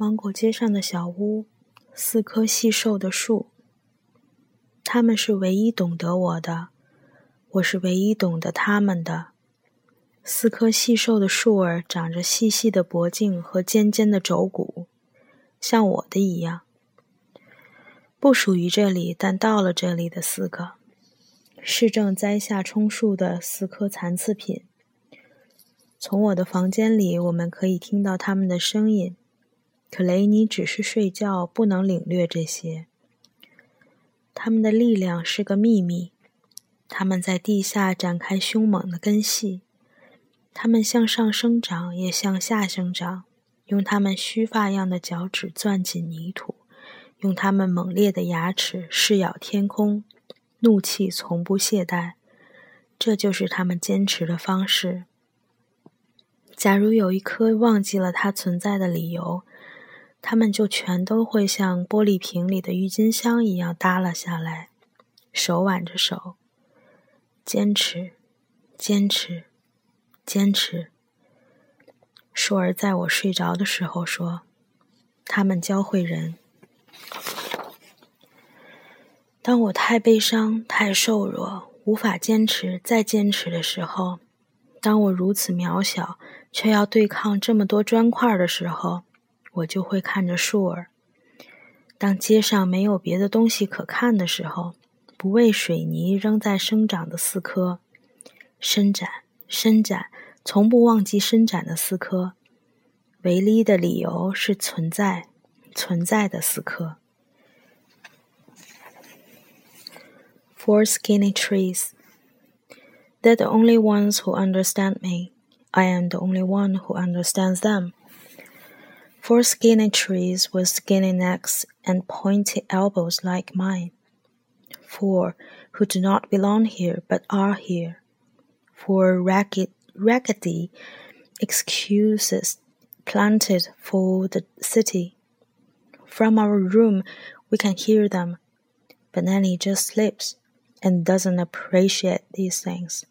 芒果街上的小屋，四棵细瘦的树。他们是唯一懂得我的，我是唯一懂得他们的。四棵细瘦的树儿，长着细细的脖颈和尖尖的肘骨，像我的一样。不属于这里，但到了这里的四个，是正栽下充数的四棵残次品。从我的房间里，我们可以听到他们的声音。可雷尼只是睡觉，不能领略这些。他们的力量是个秘密。他们在地下展开凶猛的根系，他们向上生长，也向下生长，用他们须发样的脚趾攥紧泥土，用他们猛烈的牙齿噬咬天空。怒气从不懈怠，这就是他们坚持的方式。假如有一颗忘记了它存在的理由，它们就全都会像玻璃瓶里的郁金香一样耷拉下来，手挽着手，坚持，坚持，坚持。舒儿在我睡着的时候说：“他们教会人。”当我太悲伤、太瘦弱，无法坚持再坚持的时候，当我如此渺小，却要对抗这么多砖块的时候，我就会看着树儿。当街上没有别的东西可看的时候，不为水泥仍在生长的四棵，伸展、伸展，从不忘记伸展的四棵，唯一的理由是存在、存在的四棵。Four skinny trees. They're the only ones who understand me. I am the only one who understands them. Four skinny trees with skinny necks and pointy elbows like mine. Four who do not belong here but are here. Four ragged, raggedy excuses planted for the city. From our room, we can hear them, but Nenny just sleeps and doesn't appreciate these things.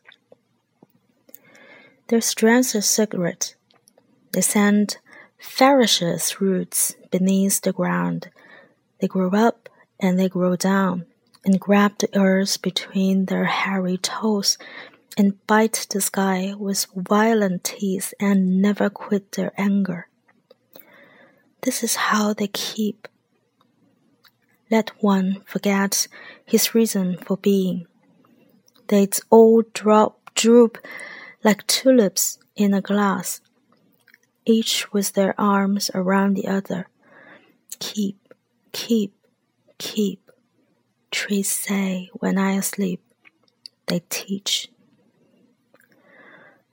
Their strength is secret. They send ferocious roots beneath the ground. They grow up and they grow down and grab the earth between their hairy toes and bite the sky with violent teeth and never quit their anger. This is how they keep. Let one forget his reason for being. They all drop, droop like tulips in a glass, each with their arms around the other. Keep, keep, keep. Trees say when I sleep, they teach.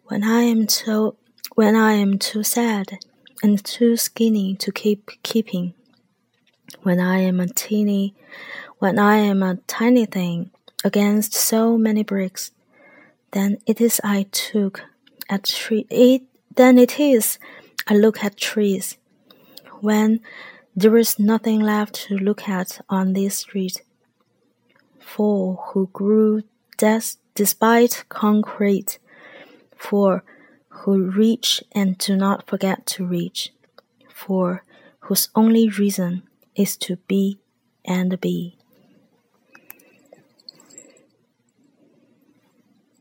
When I am too, when I am too sad and too skinny to keep keeping, when I am a teeny, when I am a tiny thing against so many bricks, then it is I took at tree. It then it is I look at trees. When there is nothing left to look at on this street. For who grew des- despite concrete, for who reach and do not forget to reach, for whose only reason is to be and be.